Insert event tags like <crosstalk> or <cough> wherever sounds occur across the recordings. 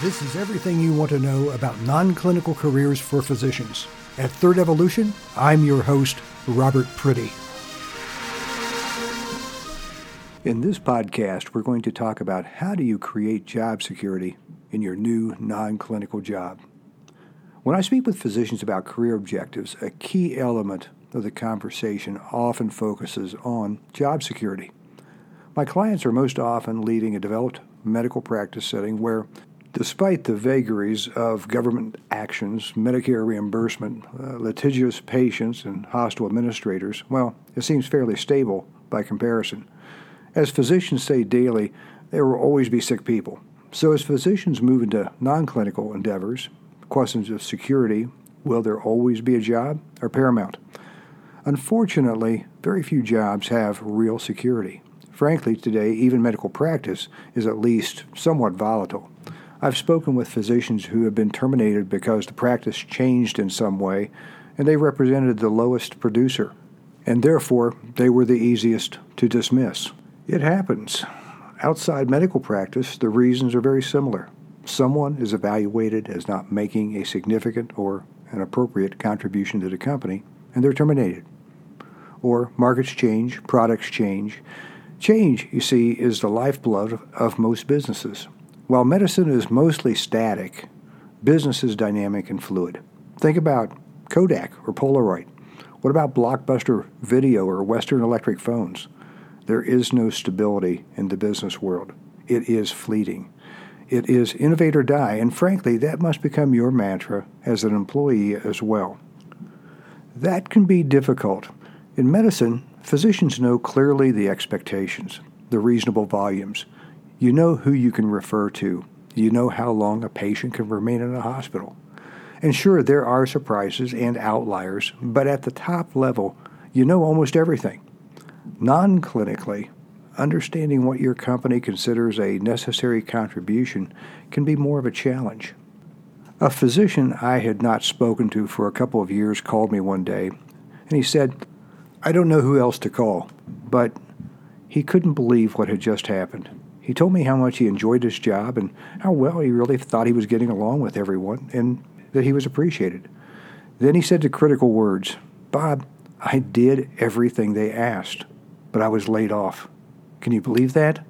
This is everything you want to know about non clinical careers for physicians. At Third Evolution, I'm your host, Robert Priddy. In this podcast, we're going to talk about how do you create job security in your new non clinical job. When I speak with physicians about career objectives, a key element of the conversation often focuses on job security. My clients are most often leading a developed medical practice setting where, despite the vagaries of government actions, Medicare reimbursement, uh, litigious patients, and hostile administrators, well, it seems fairly stable by comparison. As physicians say daily, there will always be sick people. So, as physicians move into non clinical endeavors, questions of security, will there always be a job, are paramount. Unfortunately, very few jobs have real security. Frankly, today, even medical practice is at least somewhat volatile. I've spoken with physicians who have been terminated because the practice changed in some way, and they represented the lowest producer, and therefore they were the easiest to dismiss. It happens. Outside medical practice, the reasons are very similar. Someone is evaluated as not making a significant or an appropriate contribution to the company, and they're terminated or markets change, products change. Change, you see, is the lifeblood of most businesses. While medicine is mostly static, business is dynamic and fluid. Think about Kodak or Polaroid. What about Blockbuster Video or Western Electric phones? There is no stability in the business world. It is fleeting. It is innovate or die, and frankly, that must become your mantra as an employee as well. That can be difficult in medicine, physicians know clearly the expectations, the reasonable volumes. You know who you can refer to. You know how long a patient can remain in a hospital. And sure, there are surprises and outliers, but at the top level, you know almost everything. Non clinically, understanding what your company considers a necessary contribution can be more of a challenge. A physician I had not spoken to for a couple of years called me one day, and he said, I don't know who else to call, but he couldn't believe what had just happened. He told me how much he enjoyed his job and how well he really thought he was getting along with everyone and that he was appreciated. Then he said the critical words Bob, I did everything they asked, but I was laid off. Can you believe that?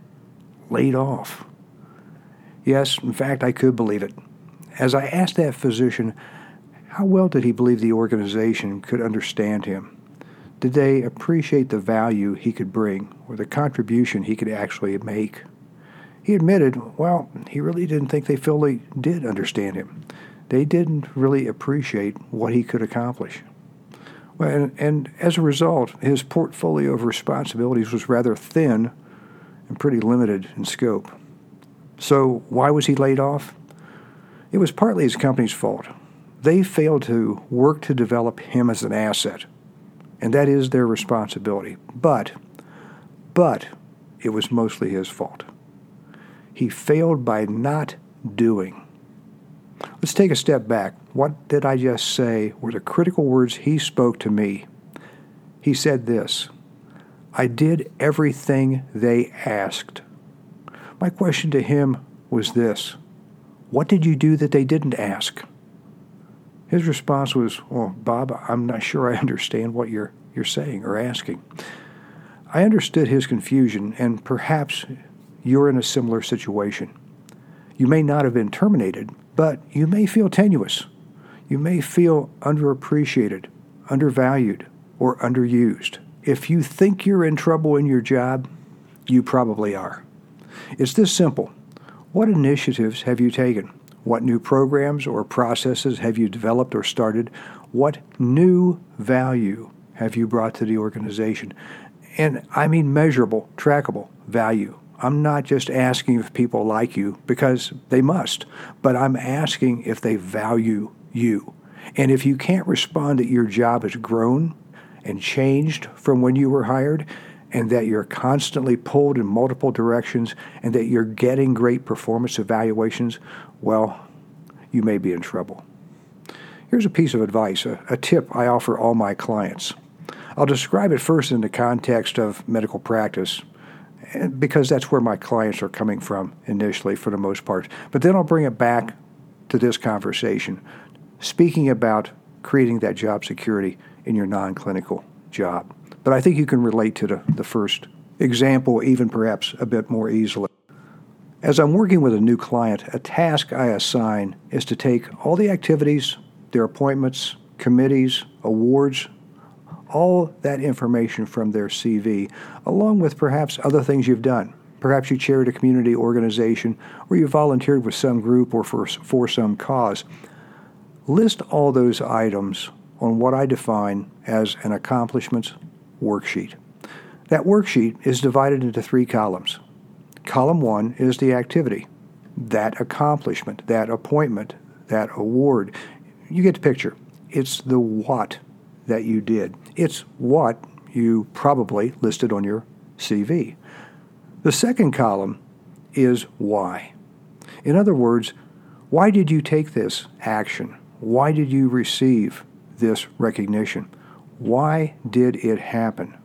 Laid off. Yes, in fact, I could believe it. As I asked that physician, how well did he believe the organization could understand him? Did they appreciate the value he could bring or the contribution he could actually make? He admitted, well, he really didn't think they fully did understand him. They didn't really appreciate what he could accomplish. Well, and, and as a result, his portfolio of responsibilities was rather thin and pretty limited in scope. So, why was he laid off? It was partly his company's fault. They failed to work to develop him as an asset and that is their responsibility. But, but, it was mostly his fault. He failed by not doing. Let's take a step back. What did I just say were the critical words he spoke to me? He said this I did everything they asked. My question to him was this What did you do that they didn't ask? His response was, Well, Bob, I'm not sure I understand what you're, you're saying or asking. I understood his confusion, and perhaps you're in a similar situation. You may not have been terminated, but you may feel tenuous. You may feel underappreciated, undervalued, or underused. If you think you're in trouble in your job, you probably are. It's this simple. What initiatives have you taken? What new programs or processes have you developed or started? What new value have you brought to the organization? And I mean measurable, trackable value. I'm not just asking if people like you because they must, but I'm asking if they value you. And if you can't respond that your job has grown and changed from when you were hired, and that you're constantly pulled in multiple directions, and that you're getting great performance evaluations, well, you may be in trouble. Here's a piece of advice, a, a tip I offer all my clients. I'll describe it first in the context of medical practice, because that's where my clients are coming from initially for the most part. But then I'll bring it back to this conversation, speaking about creating that job security in your non clinical job. But I think you can relate to the, the first example, even perhaps a bit more easily. As I'm working with a new client, a task I assign is to take all the activities, their appointments, committees, awards, all that information from their CV, along with perhaps other things you've done. Perhaps you chaired a community organization or you volunteered with some group or for, for some cause. List all those items on what I define as an accomplishments worksheet. That worksheet is divided into three columns. Column one is the activity, that accomplishment, that appointment, that award. You get the picture. It's the what that you did. It's what you probably listed on your CV. The second column is why. In other words, why did you take this action? Why did you receive this recognition? Why did it happen?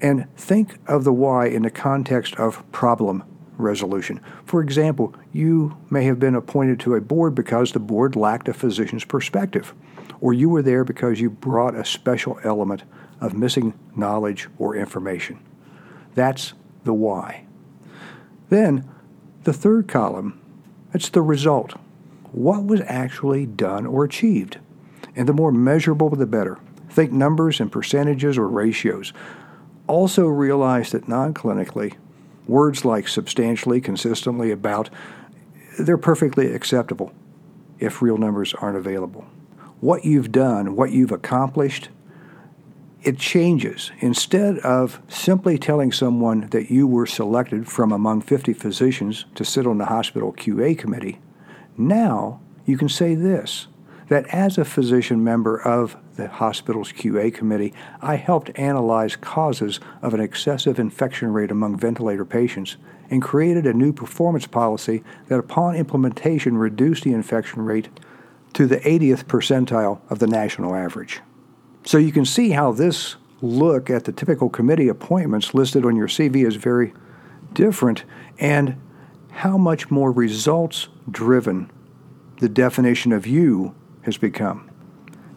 And think of the why in the context of problem resolution. For example, you may have been appointed to a board because the board lacked a physician's perspective or you were there because you brought a special element of missing knowledge or information. That's the why. Then, the third column, that's the result. What was actually done or achieved? And the more measurable, the better. Think numbers and percentages or ratios. Also realize that non clinically, words like substantially, consistently, about, they're perfectly acceptable if real numbers aren't available what you've done, what you've accomplished, it changes. Instead of simply telling someone that you were selected from among 50 physicians to sit on the hospital QA committee, now you can say this that as a physician member of the hospital's QA committee, I helped analyze causes of an excessive infection rate among ventilator patients and created a new performance policy that, upon implementation, reduced the infection rate to the 80th percentile of the national average. So you can see how this look at the typical committee appointments listed on your CV is very different and how much more results driven the definition of you has become.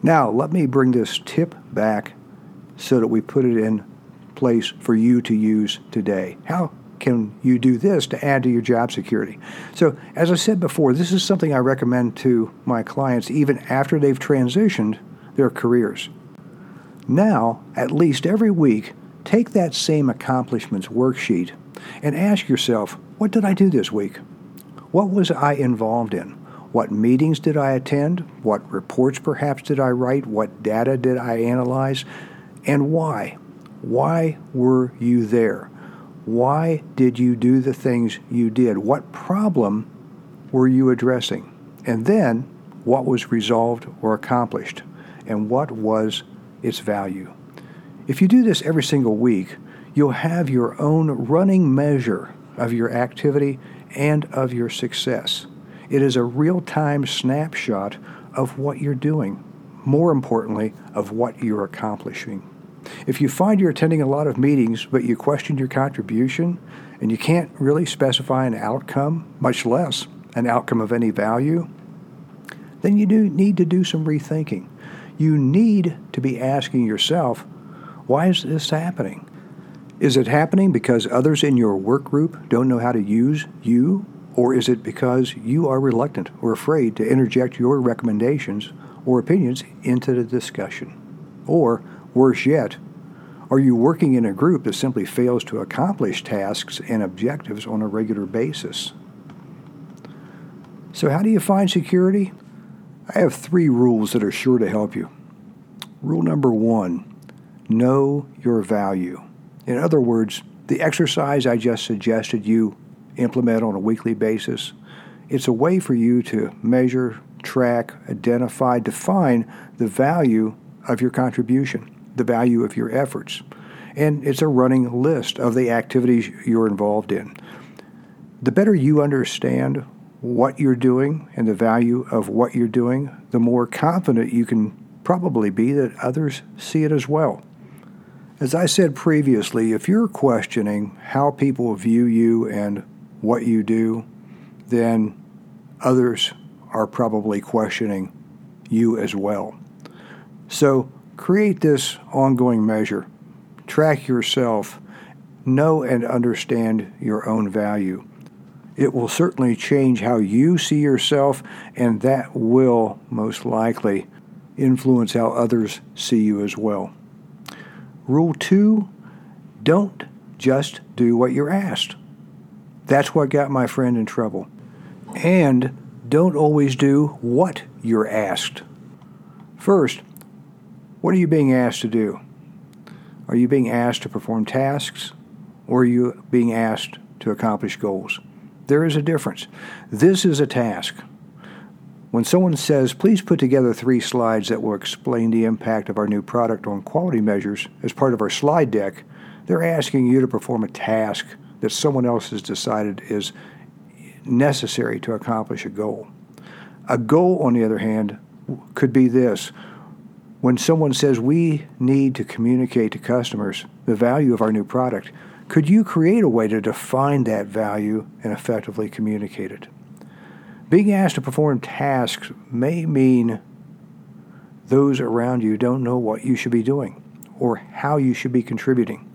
Now, let me bring this tip back so that we put it in place for you to use today. How can you do this to add to your job security? So, as I said before, this is something I recommend to my clients even after they've transitioned their careers. Now, at least every week, take that same accomplishments worksheet and ask yourself, what did I do this week? What was I involved in? What meetings did I attend? What reports perhaps did I write? What data did I analyze? And why? Why were you there? Why did you do the things you did? What problem were you addressing? And then, what was resolved or accomplished? And what was its value? If you do this every single week, you'll have your own running measure of your activity and of your success. It is a real time snapshot of what you're doing, more importantly, of what you're accomplishing. If you find you're attending a lot of meetings, but you question your contribution, and you can't really specify an outcome, much less an outcome of any value, then you do need to do some rethinking. You need to be asking yourself, why is this happening? Is it happening because others in your work group don't know how to use you? Or is it because you are reluctant or afraid to interject your recommendations or opinions into the discussion? Or Worse yet, are you working in a group that simply fails to accomplish tasks and objectives on a regular basis? So, how do you find security? I have three rules that are sure to help you. Rule number one know your value. In other words, the exercise I just suggested you implement on a weekly basis, it's a way for you to measure, track, identify, define the value of your contribution the value of your efforts. And it's a running list of the activities you're involved in. The better you understand what you're doing and the value of what you're doing, the more confident you can probably be that others see it as well. As I said previously, if you're questioning how people view you and what you do, then others are probably questioning you as well. So create this ongoing measure. Track yourself. Know and understand your own value. It will certainly change how you see yourself, and that will most likely influence how others see you as well. Rule two don't just do what you're asked. That's what got my friend in trouble. And don't always do what you're asked. First, what are you being asked to do? Are you being asked to perform tasks or are you being asked to accomplish goals? There is a difference. This is a task. When someone says, please put together three slides that will explain the impact of our new product on quality measures as part of our slide deck, they're asking you to perform a task that someone else has decided is necessary to accomplish a goal. A goal, on the other hand, could be this. When someone says we need to communicate to customers the value of our new product, could you create a way to define that value and effectively communicate it? Being asked to perform tasks may mean those around you don't know what you should be doing or how you should be contributing.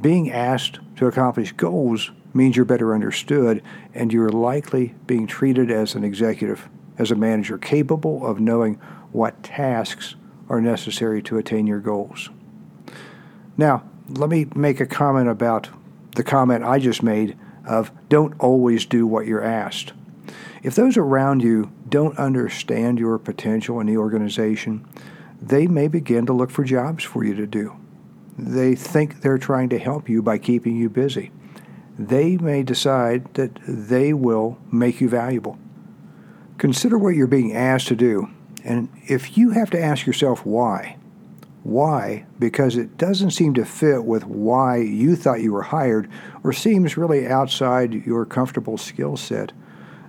Being asked to accomplish goals means you're better understood and you're likely being treated as an executive, as a manager, capable of knowing what tasks are necessary to attain your goals. Now, let me make a comment about the comment I just made of don't always do what you're asked. If those around you don't understand your potential in the organization, they may begin to look for jobs for you to do. They think they're trying to help you by keeping you busy. They may decide that they will make you valuable. Consider what you're being asked to do, and if you have to ask yourself why, why? Because it doesn't seem to fit with why you thought you were hired or seems really outside your comfortable skill set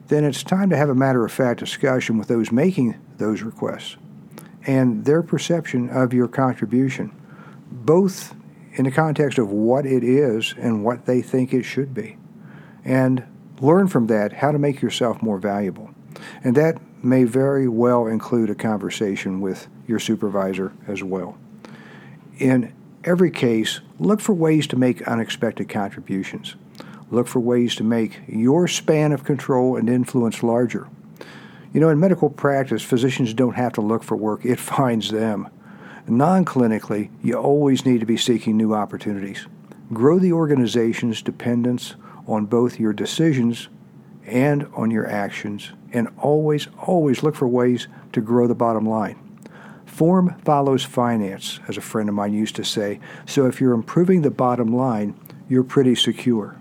then it's time to have a matter of fact discussion with those making those requests and their perception of your contribution, both in the context of what it is and what they think it should be. And learn from that how to make yourself more valuable. And that may very well include a conversation with your supervisor as well. In every case, look for ways to make unexpected contributions. Look for ways to make your span of control and influence larger. You know, in medical practice, physicians don't have to look for work, it <laughs> finds them. Non clinically, you always need to be seeking new opportunities. Grow the organization's dependence on both your decisions and on your actions, and always, always look for ways to grow the bottom line. Form follows finance, as a friend of mine used to say, so if you're improving the bottom line, you're pretty secure.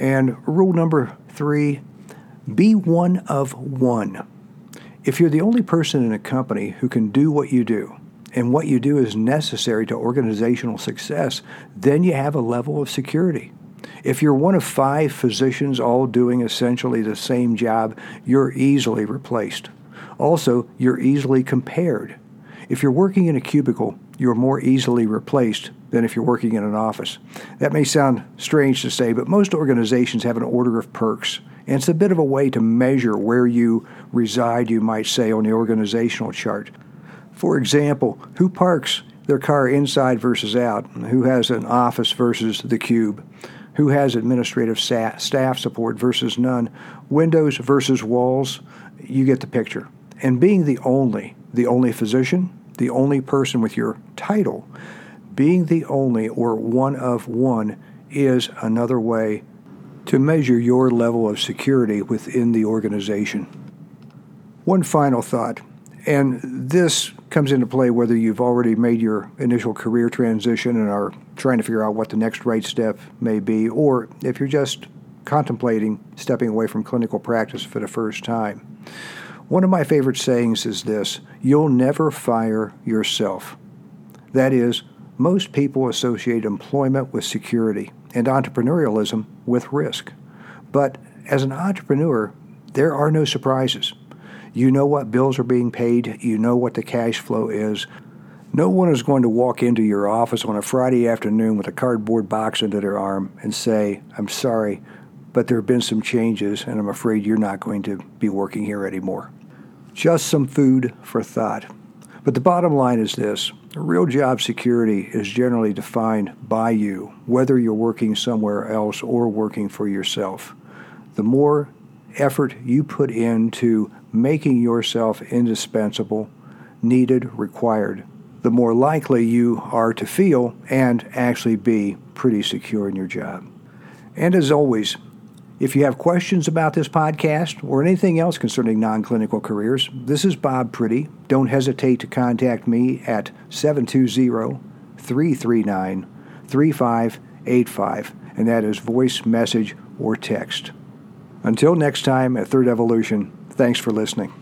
And rule number three be one of one. If you're the only person in a company who can do what you do, and what you do is necessary to organizational success, then you have a level of security. If you're one of five physicians all doing essentially the same job, you're easily replaced. Also, you're easily compared. If you're working in a cubicle, you're more easily replaced than if you're working in an office. That may sound strange to say, but most organizations have an order of perks. And it's a bit of a way to measure where you reside, you might say, on the organizational chart. For example, who parks their car inside versus out? Who has an office versus the cube? Who has administrative staff support versus none? Windows versus walls? You get the picture. And being the only, the only physician, the only person with your title, being the only or one of one is another way to measure your level of security within the organization. One final thought, and this comes into play whether you've already made your initial career transition and are trying to figure out what the next right step may be, or if you're just contemplating stepping away from clinical practice for the first time. One of my favorite sayings is this you'll never fire yourself. That is, most people associate employment with security and entrepreneurialism with risk. But as an entrepreneur, there are no surprises. You know what bills are being paid, you know what the cash flow is. No one is going to walk into your office on a Friday afternoon with a cardboard box under their arm and say, I'm sorry, but there have been some changes and I'm afraid you're not going to be working here anymore. Just some food for thought. But the bottom line is this real job security is generally defined by you, whether you're working somewhere else or working for yourself. The more effort you put into making yourself indispensable, needed, required, the more likely you are to feel and actually be pretty secure in your job. And as always, if you have questions about this podcast or anything else concerning non clinical careers, this is Bob Priddy. Don't hesitate to contact me at 720 339 3585, and that is voice, message, or text. Until next time at Third Evolution, thanks for listening.